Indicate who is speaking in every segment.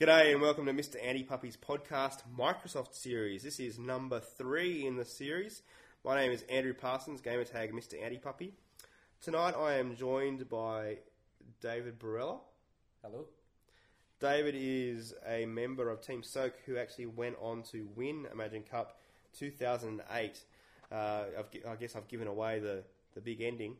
Speaker 1: G'day and welcome to Mr. Andy Puppy's podcast Microsoft series. This is number three in the series. My name is Andrew Parsons, gamertag Mr. Andy Puppy. Tonight I am joined by David Burela.
Speaker 2: Hello.
Speaker 1: David is a member of Team Soak who actually went on to win Imagine Cup 2008. Uh, I've, I guess I've given away the, the big ending.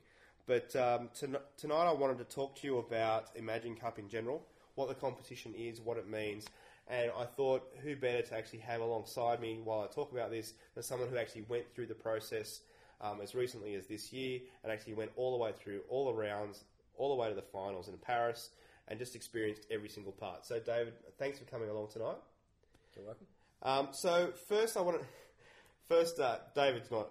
Speaker 1: But um, ton- tonight I wanted to talk to you about Imagine Cup in general, what the competition is, what it means. And I thought, who better to actually have alongside me while I talk about this than someone who actually went through the process um, as recently as this year and actually went all the way through all the rounds, all the way to the finals in Paris, and just experienced every single part. So, David, thanks for coming along tonight.
Speaker 2: You're welcome.
Speaker 1: Um, so first, I want to first uh, David's not.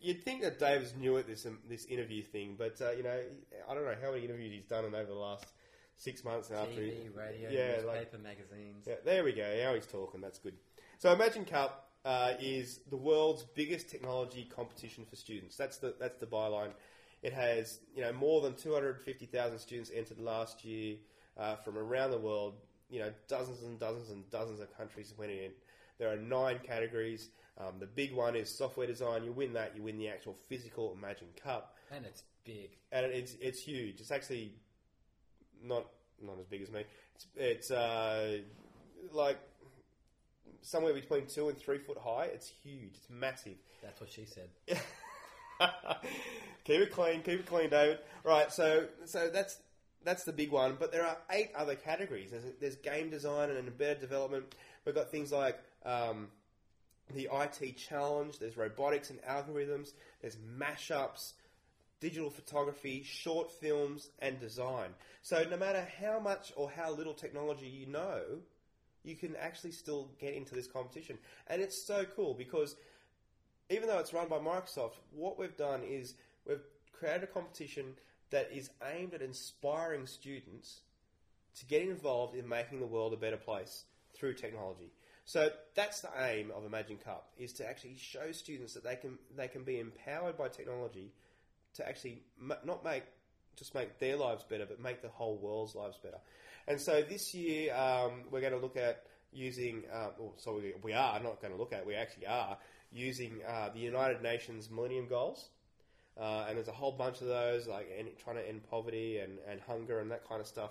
Speaker 1: You'd think that David's new at this um, this interview thing, but uh, you know, I don't know how many interviews he's done in over the last six months after. he-
Speaker 2: TV, radio,
Speaker 1: yeah,
Speaker 2: newspaper,
Speaker 1: like
Speaker 2: magazines.
Speaker 1: yeah, there we go. Now he's talking. That's good. So Imagine Cup uh, is the world's biggest technology competition for students. That's the that's the byline. It has you know more than two hundred fifty thousand students entered last year uh, from around the world. You know, dozens and dozens and dozens of countries went in. There are nine categories. Um, the big one is software design. You win that, you win the actual physical Imagine Cup
Speaker 2: And it's big.
Speaker 1: and it's it's huge. It's actually not not as big as me. It's it's uh, like somewhere between two and three foot high. It's huge. It's massive.
Speaker 2: That's what she said.
Speaker 1: keep it clean. Keep it clean, David. Right. So so that's that's the big one. But there are eight other categories. There's, there's game design and embedded development. We've got things like um, the IT challenge. There's robotics and algorithms. There's mashups, digital photography, short films, and design. So no matter how much or how little technology you know, you can actually still get into this competition. And it's so cool because even though it's run by Microsoft, what we've done is we've created a competition that is aimed at inspiring students to get involved in making the world a better place through technology. So that's the aim of Imagine Cup is to actually show students that they can they can be empowered by technology to actually m- not make just make their lives better, but make the whole world's lives better. And so this year um, we're going to look at using. Uh, well, so we, we are not going to look at. We actually are using uh, the United Nations Millennium Goals. Uh, and there's a whole bunch of those, like trying to end poverty and, and hunger and that kind of stuff.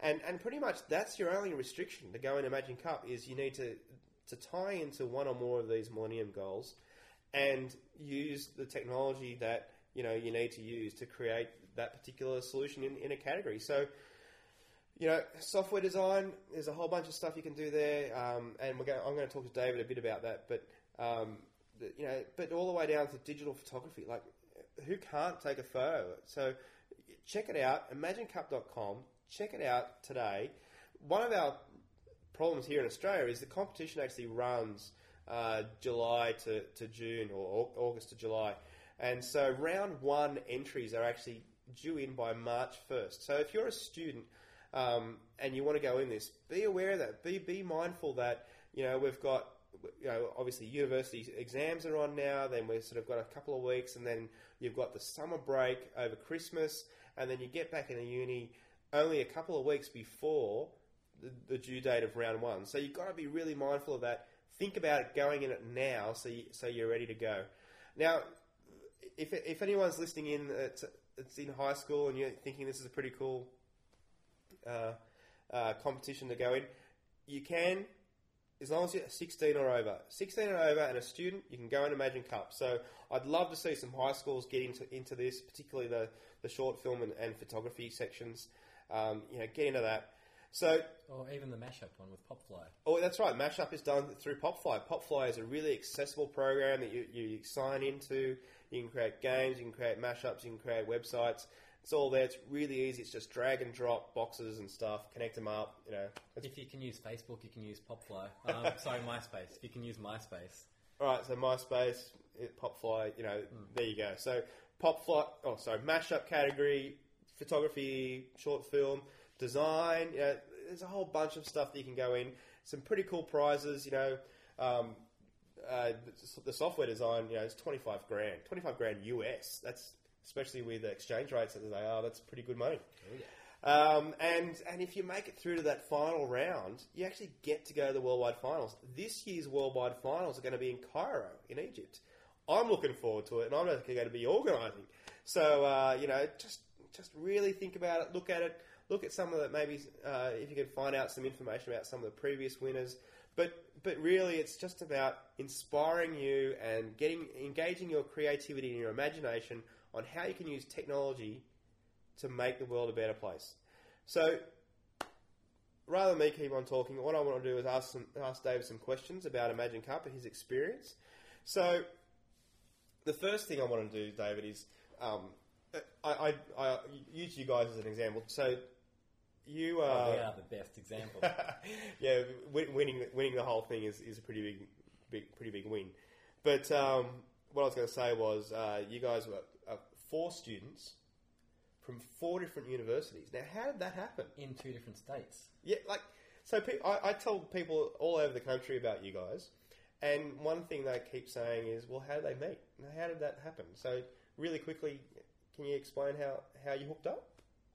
Speaker 1: And and pretty much that's your only restriction to go in Imagine Cup is you need to to tie into one or more of these Millennium Goals, and use the technology that you know you need to use to create that particular solution in, in a category. So you know, software design. There's a whole bunch of stuff you can do there, um, and we're going, I'm going to talk to David a bit about that. But um, the- you know, but all the way down to digital photography. Like, who can't take a photo? So check it out. ImagineCup.com. Check it out today. One of our problems here in Australia is the competition actually runs uh, July to, to June or August to July. And so round one entries are actually due in by March 1st. So if you're a student um, and you want to go in this, be aware of that. Be, be mindful that, you know, we've got, you know, obviously university exams are on now, then we've sort of got a couple of weeks, and then you've got the summer break over Christmas, and then you get back into uni only a couple of weeks before the, the due date of round one. So you've got to be really mindful of that. Think about going in it now, so you, so you're ready to go. Now, if if anyone's listening in, it's in high school, and you're thinking this is a pretty cool uh, uh, competition to go in, you can, as long as you're 16 or over. 16 or over and a student, you can go and Imagine Cup. So I'd love to see some high schools get into, into this, particularly the, the short film and, and photography sections. Um, you know, get into that. So
Speaker 2: Or even the mashup one with Popfly.
Speaker 1: Oh, that's right. Mashup is done through Popfly. Popfly is a really accessible program that you, you sign into. You can create games, you can create mashups, you can create websites. It's all there. It's really easy. It's just drag and drop boxes and stuff, connect them up. You know, it's,
Speaker 2: If you can use Facebook, you can use Popfly. Um, sorry, MySpace. If you can use MySpace.
Speaker 1: all right. So MySpace, it- Popfly. You know, there you go. So Popfly. Oh, sorry. Mashup category, photography, short film, design. You know, there's a whole bunch of stuff that you can go in. Some pretty cool prizes. You know. Um, uh, the- software design, you know, is twenty five grand, twenty five grand US. That's especially with the exchange rates that they are. That's pretty good money.
Speaker 2: Oh, yeah.
Speaker 1: Um, and and if you make it through to that final round, you actually get to go to the worldwide finals. This year's worldwide finals are going to be in Cairo, in Egypt. I'm looking forward to it, and I'm going to be organising. So uh, you know, just just really think about it, look at it, look at some of the maybe uh, if you can find out some information about some of the previous winners. But but really, it's just about inspiring you and getting engaging your creativity and your imagination on how you can use technology to make the world a better place. So, rather than me keep on talking, what I want to do is ask some, ask Dave some questions about Imagine Cup and his experience. So, the first thing I want to do, David, is um, I, I, I use you guys as an example. So, you
Speaker 2: Well,
Speaker 1: are
Speaker 2: we are the best example.
Speaker 1: yeah, winning winning the whole thing is, is a pretty big, big pretty big win. But um, what I was going to say was, uh, you guys were uh, four students from four different universities. Now, how did that happen?
Speaker 2: in two different states.
Speaker 1: Yeah, like so. Pe- I, I tell people all over the country about you guys, and one thing they keep saying is, "Well, how did they meet? Now, How did that happen?" So, really quickly, can you explain how how you hooked up?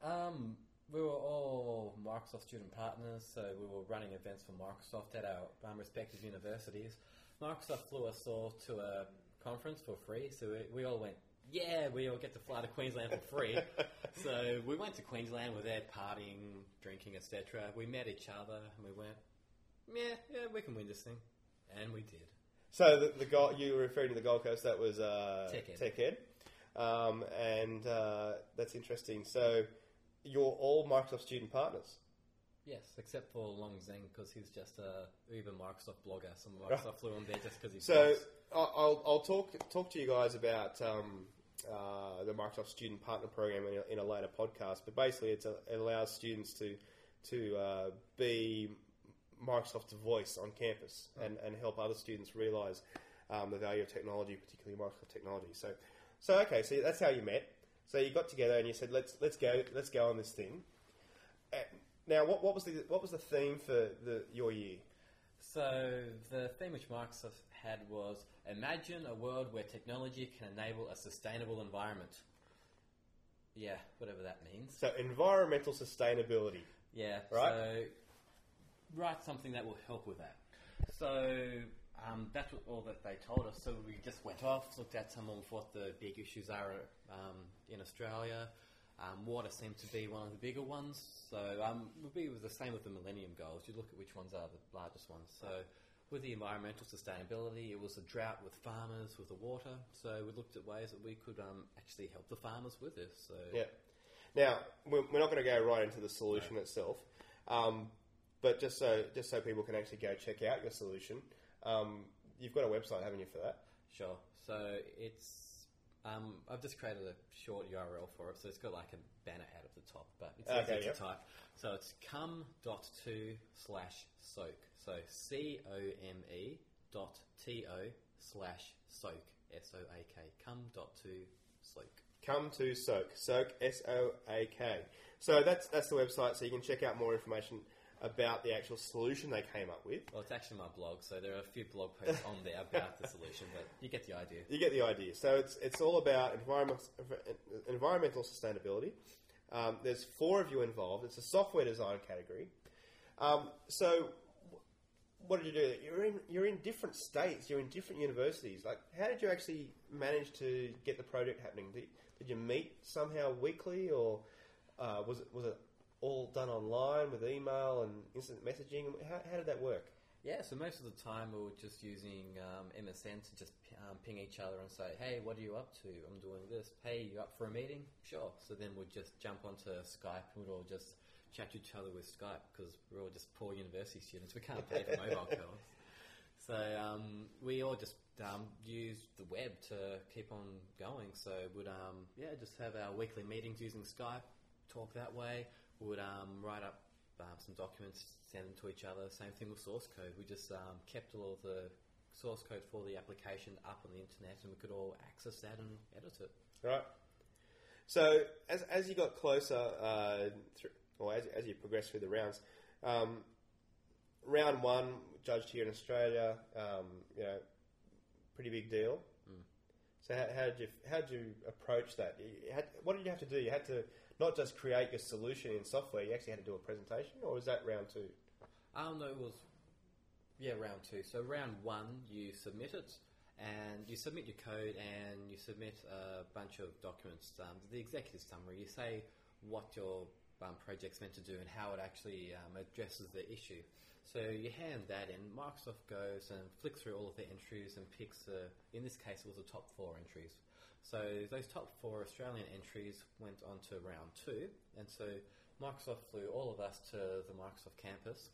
Speaker 2: Um, we were all Microsoft student partners, so we were running events for Microsoft at our um, respective universities. Microsoft flew us all to a conference for free, so we, we all went, yeah, we all get to fly to Queensland for free. so we went to Queensland, we're there partying, drinking, etc. We met each other, and we went, yeah, yeah, we can win this thing. And we did.
Speaker 1: So the, the you were referring to the Gold Coast. That was uh,
Speaker 2: Tech Ed.
Speaker 1: Tech Ed. Um, and uh, that's interesting. So you're all Microsoft student partners.
Speaker 2: Yes, except for Long Zheng, because he's just a Uber Microsoft blogger. Some Microsoft flew on there just because he's
Speaker 1: So I- I'll, I'll talk talk to you guys about um, uh, the Microsoft Student Partner Program in a, in a later podcast. But basically, it's a, it allows students to to uh, be Microsoft's voice on campus and, and help other students realise um, the value of technology, particularly Microsoft technology. So, so okay, so that's how you met. So you got together and you said, "Let's let's go let's go on this thing." Uh, now, what, what was the what was the theme for the your year?
Speaker 2: So the theme which Microsoft had was imagine a world where technology can enable a sustainable environment. Yeah, whatever that means.
Speaker 1: So environmental sustainability.
Speaker 2: Yeah,
Speaker 1: Right.
Speaker 2: So write something that will help with that. So um, that's what, all that they told us. So we just went off, looked at some of what the big issues are um, in Australia. Um, water seemed to be one of the bigger ones. So um, it would be the same with the Millennium Goals. You look at which ones are the largest ones. So with the environmental sustainability, it was a drought with farmers, with the water. So we looked at ways that we could um, actually help the farmers with this. So
Speaker 1: Yeah. Now we're, we're not going to go right into the solution itself, um, but just so just so people can actually go check out your solution, um, you've got a website, haven't you, for that?
Speaker 2: Sure. So it's um, I've just created a short URL for it, so it's got like a banner ad at the top, but it's
Speaker 1: Okay,
Speaker 2: easy
Speaker 1: yep.
Speaker 2: to type. So it's come dot to slash soak. So C O M E dot T O slash soak S O A K. Come dot to soak.
Speaker 1: Come to Soak, Soak S O A K. So that's that's the website, so you can check out more information about the actual solution they came up with.
Speaker 2: Well, it's actually my blog, so there are a few blog posts on there about the solution, but you get the idea.
Speaker 1: You get the idea. So it's it's all about environment, environmental sustainability. Um, there's four of you involved. It's a software design category. Um, so what did you do? You're in you're in different states. You're in different universities. Like, how did you actually manage to get the project happening? Did, did you meet somehow weekly, or uh, was it was it all done online with email and instant messaging? How, how did that work?
Speaker 2: Yeah, so most of the time we were just using um, MSN to just um, ping each other and say, hey, what are you up to? I'm doing this. Hey, you up for a meeting? Sure. So then we'd just jump onto Skype and we'd all just chat to each other with Skype because we're all just poor university students. We can't pay for mobile calls. So um, we all just um, used the web to keep on going. So we'd um, yeah just have our weekly meetings using Skype, talk that way. Would um, write up um, some documents, send them to each other. Same thing with source code. We just um, kept all of the source code for the application up on the internet, and we could all access that and edit it.
Speaker 1: Right. So as as you got closer, uh, through, or as, as you progressed through the rounds, um, round one judged here in Australia, um, you know, pretty big deal. So how, how did you how did you approach that? You had, what did you have to do? You had to not just create your solution in software. You actually had to do a presentation, or was that round two?
Speaker 2: Um, no, it was yeah round two. So round one, you submit it, and you submit your code, and you submit a bunch of documents. Um, the executive summary. You say what your um, project's meant to do and how it actually um, addresses the issue. So you hand that in. Microsoft goes and flicks through all of the entries and picks. Uh, in this case, it was the top four entries. So those top four Australian entries went on to round two, and so Microsoft flew all of us to the Microsoft campus,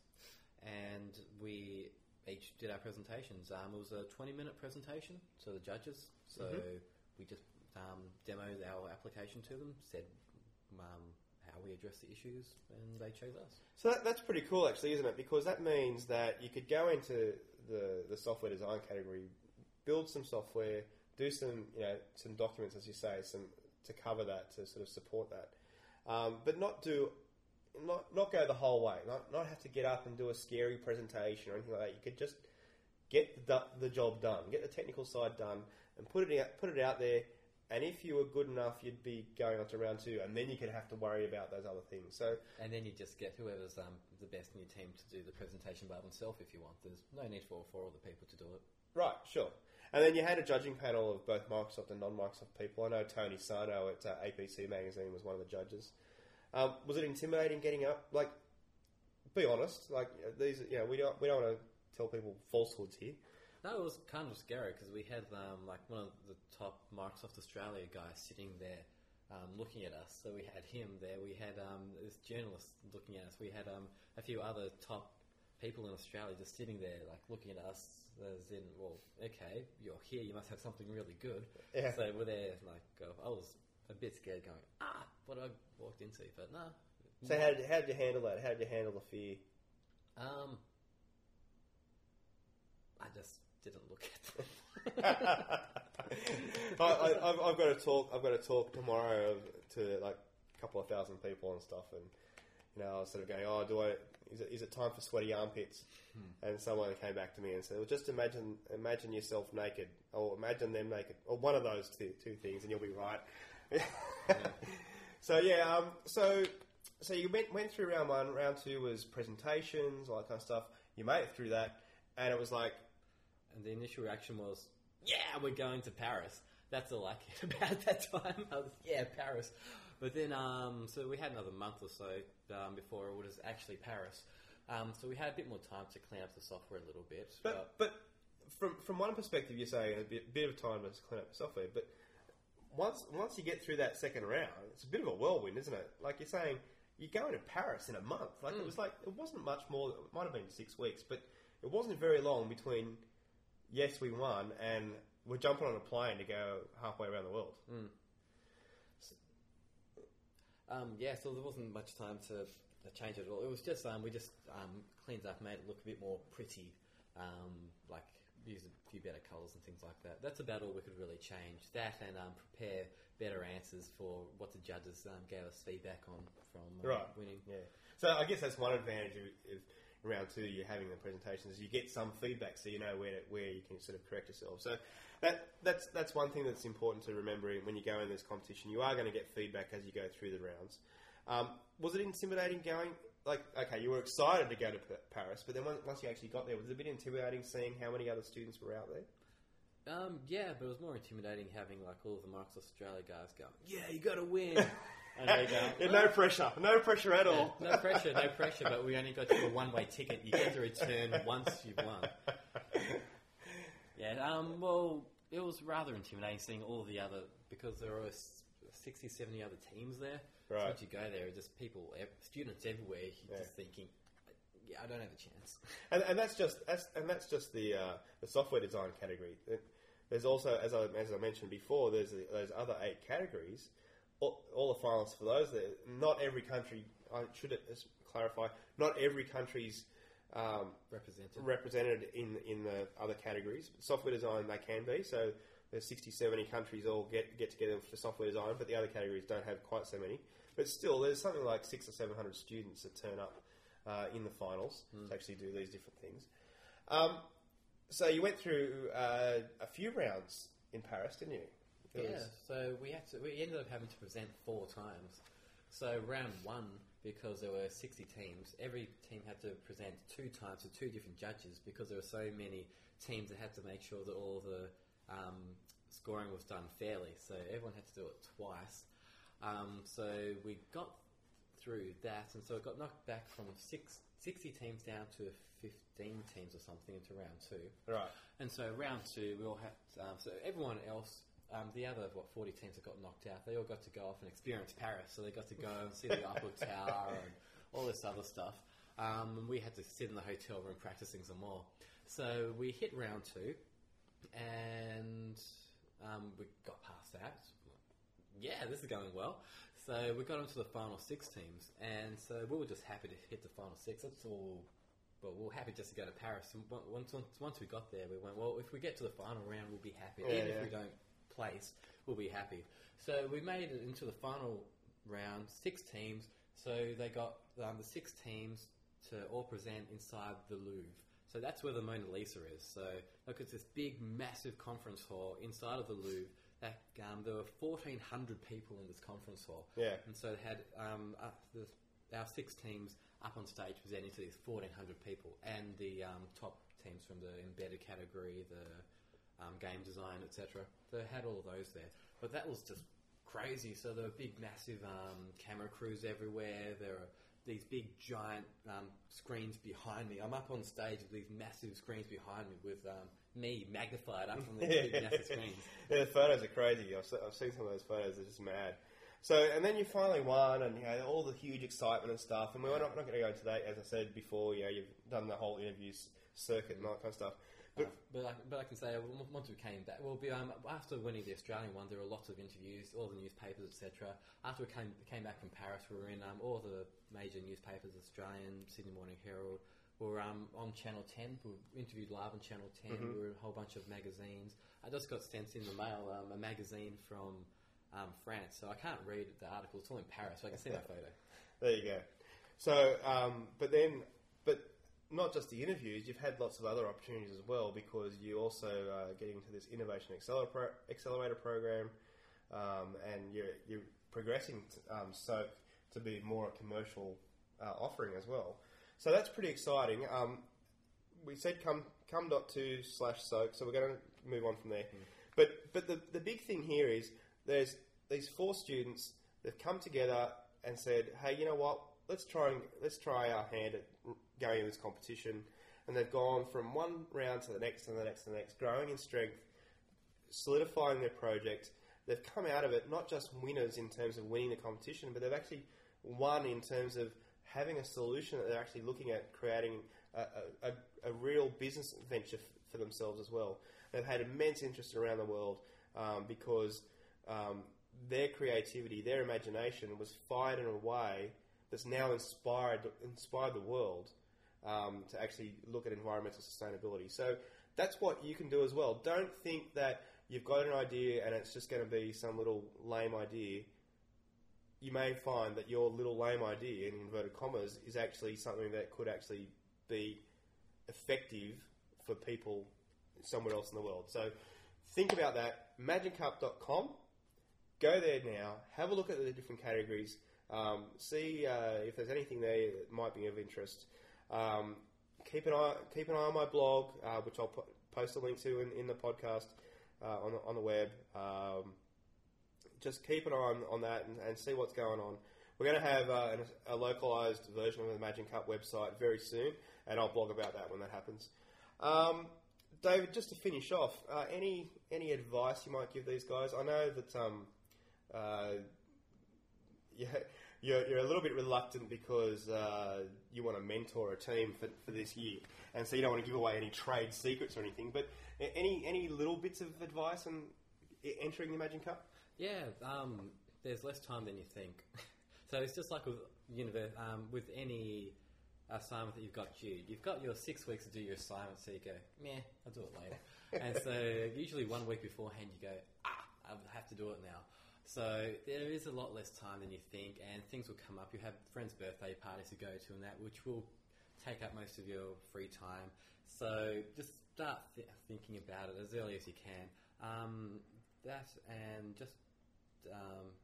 Speaker 2: and we each did our presentations. Um, it was a 20-minute presentation to the judges, so
Speaker 1: Mhm.
Speaker 2: we just um, demoed our application to them, said um, how we address the issues, and they chose us.
Speaker 1: So that, that's pretty cool, actually, isn't it? Because that means that you could go into the, the software design category, build some software, do some you know some documents, as you say, some to cover that to sort of support that, um, but not do not not go the whole way, not not have to get up and do a scary presentation or anything like that. You could just get the, the job done, get the technical side done, and put it out, put it out there. And if you were good enough, you'd be going on to round two, and then you could have to worry about those other things. So
Speaker 2: And then you just get whoever's um, the best in your team to do the presentation by themselves if you want. There's no need for for other people to do it.
Speaker 1: Right, sure. And then you had a judging panel of both Microsoft and non-Microsoft people. I know Tony Sarno at uh, APC magazine was one of the judges. Um, was it intimidating getting up? Like, be honest. Like uh, these, you know, we don't we don't want to tell people falsehoods here.
Speaker 2: No, it was kind of scary because we had um, like one of the top Microsoft Australia guys sitting there um, looking at us. So we had him there. We had um, this journalist looking at us. We had um, a few other top people in Australia just sitting there, like looking at us. As in, well, okay, you're here. You must have something really good.
Speaker 1: Yeah.
Speaker 2: So we're there. Like, uh, I was a bit scared, going, ah, what I walked into, but no.
Speaker 1: So how did, how did you handle that? How did you handle the fear?
Speaker 2: Um, I just didn't look at them.
Speaker 1: I, I, I've, I've got to talk. I've got to talk tomorrow to like a couple of thousand people and stuff, and you know, I was sort of going, "Oh, do I? Is it, is it time for sweaty armpits?" And someone came back to me and said, "Well, just imagine, imagine yourself naked, or imagine them naked, or one of those two, two things, and you'll be right." So yeah, um, so so you went went through round one. Round two was presentations, all that kind of stuff. You made it through that, and it was like,
Speaker 2: And the initial reaction was, "Yeah, we're going to Paris." That's all I cared about that time. I was, "Yeah, Paris." But then, um, so we had another month or so um, before it was actually Paris. Um, so we had a bit more time to clean up the software a little bit.
Speaker 1: But but from from one perspective, you're saying a bit, bit of time to clean up the software. But once once you get through that second round, it's a bit of a whirlwind, isn't it? Like you're saying, you're going to Paris in a month. Like it was like it wasn't much more. It might have been six weeks, but it wasn't very long between yes, we won, and we're jumping on a plane to go halfway around the world.
Speaker 2: Um, yeah, so there wasn't much time to, to change it at all. It was just um, we just um, cleaned up, made it look a bit more pretty, um, like use a few better colours and things like that. That's about all we could really change. That and um, prepare better answers for what the judges um, gave us feedback on from uh,
Speaker 1: Right.
Speaker 2: winning.
Speaker 1: Yeah. So I guess that's one advantage of round two. You're having the presentations. You get some feedback, so you know where where you can sort of correct yourself. So that that's that's one thing that's important to remember when you go in this competition. You are going to get feedback as you go through the rounds. Um, was it intimidating going? Like, okay, you were excited to go to Paris, but then once once you actually got there, was it a bit intimidating seeing how many other students were out there?
Speaker 2: Um, yeah, but it was more intimidating having like all of the Microsoft Australia guys go, "Yeah, you got to win," go,
Speaker 1: no pressure, no pressure at all.
Speaker 2: no pressure, no pressure. But we only got you a one-way ticket. You get to return once you've won. Yeah. Um. Well, it was rather intimidating seeing all the other because there were s- 60, 70 other teams there. So
Speaker 1: Right.
Speaker 2: once you go there, it's just people, students everywhere. You're
Speaker 1: Yeah.
Speaker 2: just thinking, yeah, I don't have a chance.
Speaker 1: And, and that's just that's, and that's just the uh, the software design category. There's also, as I as I mentioned before, there's those other eight categories. All, all the finalists for those. There, not every country. I should clarify. Not every country's um,
Speaker 2: Represented.
Speaker 1: represented in in the other categories. Software design they can be. So there's 60, 70 countries all get get together for software design, but the other categories don't have quite so many. But still, there's something like six or seven hundred students that turn up uh, in the finals to actually do these different things. Um, so you went through uh, a few rounds in Paris, didn't you? It
Speaker 2: Yeah,
Speaker 1: was-
Speaker 2: so we had to. We ended up having to present four times, So round one, because there were 60 teams, every team had to present two times to two different judges because there were so many teams that had to make sure that all the um, scoring was done fairly. So everyone had to do it twice. Um, so we got through that, and so it got knocked back from six, 60 teams down to 15 teams or something into round two.
Speaker 1: Right.
Speaker 2: And so round two, we all had. Um, so everyone else, um, the other what forty teams that got knocked out, they all got to go off and experience Paris. So they got to go and see the Eiffel Tower and all this other stuff. Um, and we had to sit in the hotel room practicing some more. So we hit round two, and um, we got past that. Yeah, this is going well. So we got into the final six teams, and so we were just happy to hit the final six. That's all well, we were happy just to go to Paris. And once, once, once we got there, we went, well, if we get to the final round, we'll be happy.
Speaker 1: Yeah,
Speaker 2: Even
Speaker 1: yeah.
Speaker 2: if we don't place, we'll be happy. So we made it into the final round, six teams. So they got um, the six teams to all present inside the Louvre. So that's where the Mona Lisa is. So look, it's this big, massive conference hall inside of the Louvre. That um, there were fourteen hundred people in this conference hall.
Speaker 1: Yeah.
Speaker 2: And so they had um, uh, the, our six teams up on stage presenting to these 1,400 people and the um, top teams from the embedded category, the um, game design, etc. They had all of those there. But that was just crazy. So there were big, massive um, camera crews everywhere. There are these big, giant um, screens behind me. I'm up on stage with these massive screens behind me with um, me magnified up on these big, massive screens.
Speaker 1: Yeah, the photos are crazy. I've, I've seen some of those photos. They're just mad. So, and then you finally won, and you know all the huge excitement and stuff. And we're not, not going to go into that, as I said before. You know, you've done the whole interviews circuit and all that kind of stuff. But
Speaker 2: but, I, but I can say once we came back, well, um, after winning the Australian one, there were lots of interviews, all the newspapers, etc. After we came, came back from Paris, we were in um, all the major newspapers, Australian, Sydney Morning Herald. We were um, on Channel 10. We were interviewed live on Channel 10.
Speaker 1: Mm-hmm.
Speaker 2: We were in a whole bunch of magazines. I just got sent in the mail um, a magazine from um, France, so I can't read the article. It's all in Paris, so I can see my photo.
Speaker 1: There you go. So, um, but then, not just the interviews, you've had lots of other opportunities as well because you also uh, get into this innovation accelerator, accelerator program, um, and you're, you're progressing um, so to be more a commercial uh, offering as well. So that's pretty exciting. Um, we said come come dot to slash soak, so we're going to move on from there. But but the the big thing here is there's these four students they've come together and said, hey, you know what? Let's try and let's try our hand at going in this competition. And they've gone from one round to the next and the next and the next, growing in strength, solidifying their project. They've come out of it not just winners in terms of winning the competition, but they've actually won in terms of having a solution that they're actually looking at creating a, a, a, real business venture f- for themselves as well. They've had immense interest around the world um, because um, their creativity, their imagination was fired in a way that's now inspired inspired the world um, to actually look at environmental sustainability. So that's what you can do as well. Don't think that you've got an idea and it's just going to be some little lame idea. You may find that your little lame idea, in inverted commas, is actually something that could actually be effective for people somewhere else in the world. So think about that. ImagineCup.com. Go there now. Have a look at the different categories. Um, see uh, if there's anything there that might be of interest. Um, keep an eye keep an eye on my blog, uh, which I'll po- post a link to in, in the podcast uh, on the, on the web. Um, just keep an eye on, on that and, and see what's going on. We're going to have uh, an, a localized version of the Imagine Cup website very soon, and I'll blog about that when that happens. Um, David, just to finish off, uh, any any advice you might give these guys? I know that um, uh, you're, you're a little bit reluctant because uh, you want to mentor a team for, for this year, and so you don't want to give away any trade secrets or anything. But any any little bits of advice on entering the Imagine Cup?
Speaker 2: Yeah, um, there's less time than you think. so it's just like with univer- um, with any assignment that you've got due. You've got your six weeks to do your assignment, so you go, meh, I'll do it later. and so usually one week beforehand you go, ah, I have to do it now. So there is a lot less time than you think, and things will come up. You have friends' birthday parties to go to, and that which will take up most of your free time. So just start th- thinking about it as early as you can. Um, that and just um,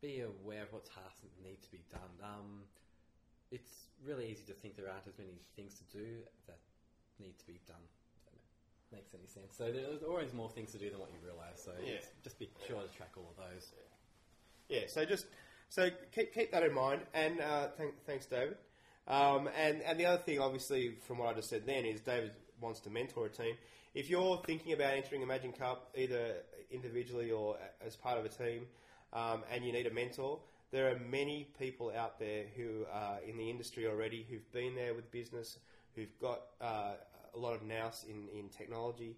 Speaker 2: be aware of what tasks need to be done. Um, it's really easy to think there aren't as many things to do that need to be done. Makes any sense. So there's always more things to do than what you realise. So
Speaker 1: Yeah.
Speaker 2: just be sure to track all of those.
Speaker 1: Yeah, so just so keep keep that in mind, and uh, thank, thanks, David. Um, and and the other thing, obviously, from what I just said then, is David wants to mentor a team. If you're thinking about entering Imagine Cup, either individually or as part of a team, um, and you need a mentor, there are many people out there who are in the industry already who've been there with business, who've got uh, a lot of nous in in technology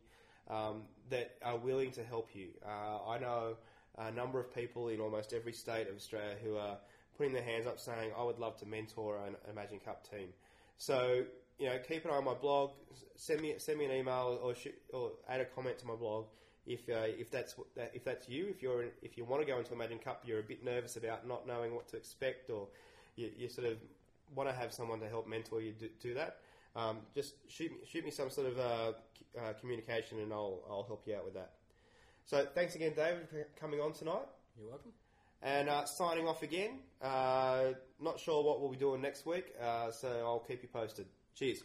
Speaker 1: um, that are willing to help you. Uh, I know a number of people in almost every state of Australia who are putting their hands up saying, I would love to mentor an Imagine Cup team. So, you know, keep an eye on my blog, send me, send me an email or, shoot, or add a comment to my blog if, uh, if, that's, if that's you, if, you're, if you want to go into Imagine Cup, you're a bit nervous about not knowing what to expect or you, you sort of want to have someone to help mentor you do, do that. Um, just shoot me, shoot me some sort of uh, uh, communication and I'll, I'll help you out with that. So thanks again, David, for coming on tonight.
Speaker 2: You're welcome.
Speaker 1: And uh, signing off again. Uh, not sure what we'll be doing next week, uh, so I'll keep you posted. Cheers.